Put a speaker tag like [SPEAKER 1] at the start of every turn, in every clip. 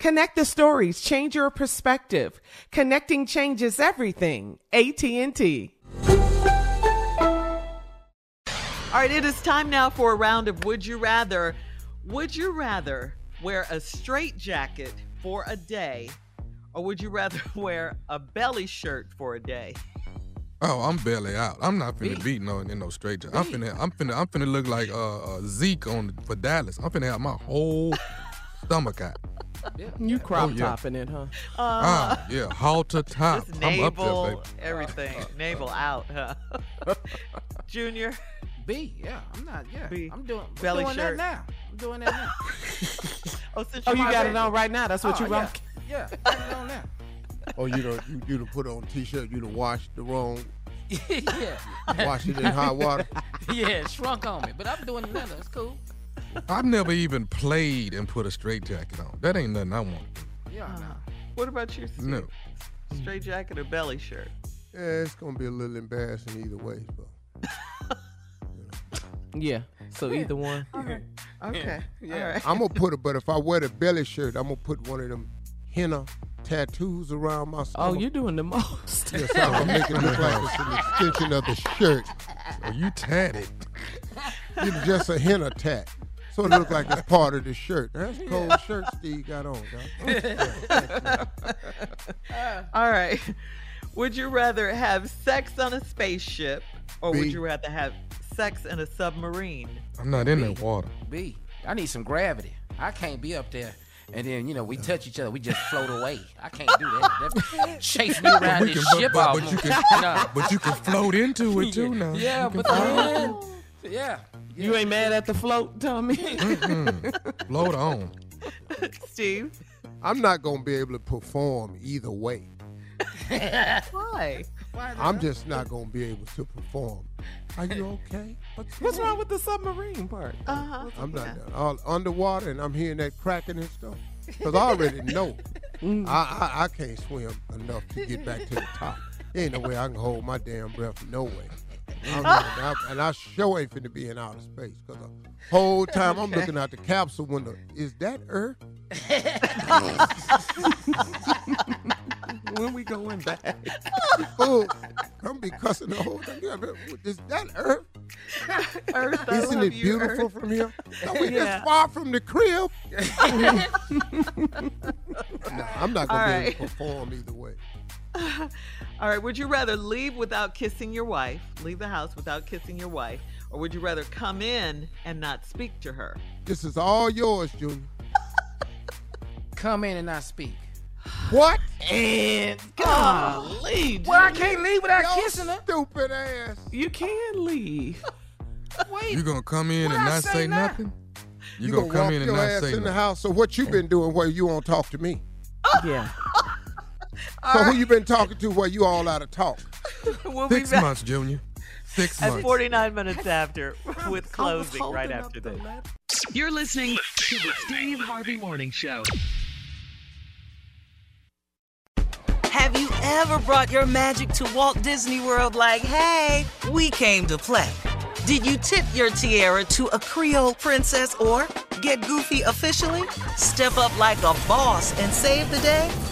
[SPEAKER 1] Connect the stories, change your perspective. Connecting changes everything. AT&T.
[SPEAKER 2] All right, it is time now for a round of Would You Rather. Would you rather wear a straight jacket for a day, or would you rather wear a belly shirt for a day?
[SPEAKER 3] Oh, I'm belly out. I'm not finna beat no in no straight jacket. I'm finna, I'm finna, I'm finna look like uh, uh, Zeke on for Dallas. I'm finna have my whole stomach out.
[SPEAKER 1] You crop
[SPEAKER 3] Oh, yeah.
[SPEAKER 1] topping it, huh?
[SPEAKER 3] ah, yeah, halter top.
[SPEAKER 2] Just
[SPEAKER 3] I'm up there,
[SPEAKER 2] navel,
[SPEAKER 3] baby.
[SPEAKER 2] everything. navel out, huh? Junior,
[SPEAKER 4] B, yeah, I'm not. Yeah,
[SPEAKER 2] B.
[SPEAKER 4] I'm doing I'm
[SPEAKER 2] Belly
[SPEAKER 4] doing
[SPEAKER 2] shirt.
[SPEAKER 4] that now. I'm doing that now.
[SPEAKER 2] oh, since
[SPEAKER 1] Oh, you got
[SPEAKER 2] baby-
[SPEAKER 1] it on right now. That's what
[SPEAKER 4] Oh,
[SPEAKER 1] you
[SPEAKER 4] yeah.
[SPEAKER 1] rock.
[SPEAKER 4] Yeah, I got it on now.
[SPEAKER 5] Or you don't you, you done put on a t-shirt, you done washed the wrong,
[SPEAKER 4] yeah,
[SPEAKER 5] Wash it in hot water.
[SPEAKER 4] yeah, it shrunk on me, but I'm doing another. It's cool.
[SPEAKER 3] I've never even played and put a straight jacket on. That ain't nothing I want.
[SPEAKER 4] Yeah,
[SPEAKER 2] Uh,
[SPEAKER 4] no.
[SPEAKER 2] What about you? Steve?
[SPEAKER 3] No.
[SPEAKER 2] Straight jacket or belly shirt?
[SPEAKER 5] Yeah, it's gonna be a little embarrassing either way. But
[SPEAKER 1] Yeah. So either one.
[SPEAKER 2] Okay.
[SPEAKER 4] Yeah.
[SPEAKER 2] All right.
[SPEAKER 5] I'm gonna put it. But if I wear the belly shirt, I'm gonna put one of them henna tattoos around my
[SPEAKER 1] Oh, you're doing the most.
[SPEAKER 5] Yes, I'm gonna make it look like it's an extension of the shirt.
[SPEAKER 3] Oh, you tatted.
[SPEAKER 5] It's just a henna tat. So it look like it's part of the shirt. That's a cold shirt Steve got on, dog.
[SPEAKER 2] All right. Would you rather have sex on a spaceship, or would you rather have sex in a submarine?
[SPEAKER 3] I'm not in that water.
[SPEAKER 4] B, I need some gravity. I can't be up there. And then, you know, we touch each other, we just float away. I can't do that. That's chase me around this
[SPEAKER 3] can-
[SPEAKER 4] ship
[SPEAKER 3] but-
[SPEAKER 4] all
[SPEAKER 3] but you can-
[SPEAKER 4] No.
[SPEAKER 3] But you can float into it too now.
[SPEAKER 4] Yeah, but then, yeah.
[SPEAKER 1] You ain't mad at the float, Tommy?
[SPEAKER 3] float on.
[SPEAKER 2] Steve?
[SPEAKER 5] I'm not gonna be able to perform either way.
[SPEAKER 2] Why?
[SPEAKER 5] I'm just not gonna be able to perform. Are you okay?
[SPEAKER 1] What's wrong with the submarine part?
[SPEAKER 2] Uh-huh.
[SPEAKER 5] I'm not done. All underwater and I'm hearing that cracking and stuff. Because I already know I, I I can't swim enough to get back to the top. Ain't no way I can hold my damn breath. No way. I'm I- and I sure ain't finna be in outer space because the whole time I'm looking out the capsule window. Is that Earth?
[SPEAKER 1] when we going back?
[SPEAKER 5] oh, I'm be cussing the whole time. Yeah, but Is that Earth?
[SPEAKER 2] Earth, I
[SPEAKER 5] Isn't it beautiful
[SPEAKER 2] Earth.
[SPEAKER 5] from here? No, we
[SPEAKER 2] Yeah.
[SPEAKER 5] just far from the crib. nah, I'm not gonna
[SPEAKER 2] All
[SPEAKER 5] be
[SPEAKER 2] right.
[SPEAKER 5] able to perform either way.
[SPEAKER 2] All right, would you rather leave without kissing your wife, leave the house without kissing your wife, or would you rather come in and not speak to her?
[SPEAKER 5] This is all yours, Junior.
[SPEAKER 4] Come in and not speak.
[SPEAKER 5] What?
[SPEAKER 4] And
[SPEAKER 1] Golly,
[SPEAKER 4] Well, I can't leave without
[SPEAKER 5] Yo,
[SPEAKER 4] kissing her.
[SPEAKER 5] Stupid ass.
[SPEAKER 1] You can leave.
[SPEAKER 4] Wait.
[SPEAKER 3] You gonna come in and
[SPEAKER 4] I
[SPEAKER 3] not
[SPEAKER 4] say
[SPEAKER 3] say nothing? You,
[SPEAKER 5] You
[SPEAKER 3] gonna,
[SPEAKER 5] gonna
[SPEAKER 3] come
[SPEAKER 5] walk
[SPEAKER 3] in and
[SPEAKER 5] your
[SPEAKER 3] not
[SPEAKER 5] ass
[SPEAKER 3] say
[SPEAKER 5] in the house. So what you been doing where you won't talk to me?
[SPEAKER 1] Yeah.
[SPEAKER 5] So who you been talking to where you all out of talk?
[SPEAKER 2] We'll be
[SPEAKER 3] Six
[SPEAKER 2] back
[SPEAKER 3] months, Junior. Six
[SPEAKER 2] at
[SPEAKER 3] months.
[SPEAKER 2] 49 minutes after with closing right after
[SPEAKER 1] the
[SPEAKER 2] this.
[SPEAKER 1] letter.
[SPEAKER 6] You're listening to the Steve Harvey Morning Show.
[SPEAKER 7] Have you ever brought your magic to Walt Disney World like, hey, we came to play? Did you tip your tiara to a Creole princess or get goofy officially? Step up like a boss and save the day?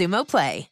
[SPEAKER 8] Xumo Play.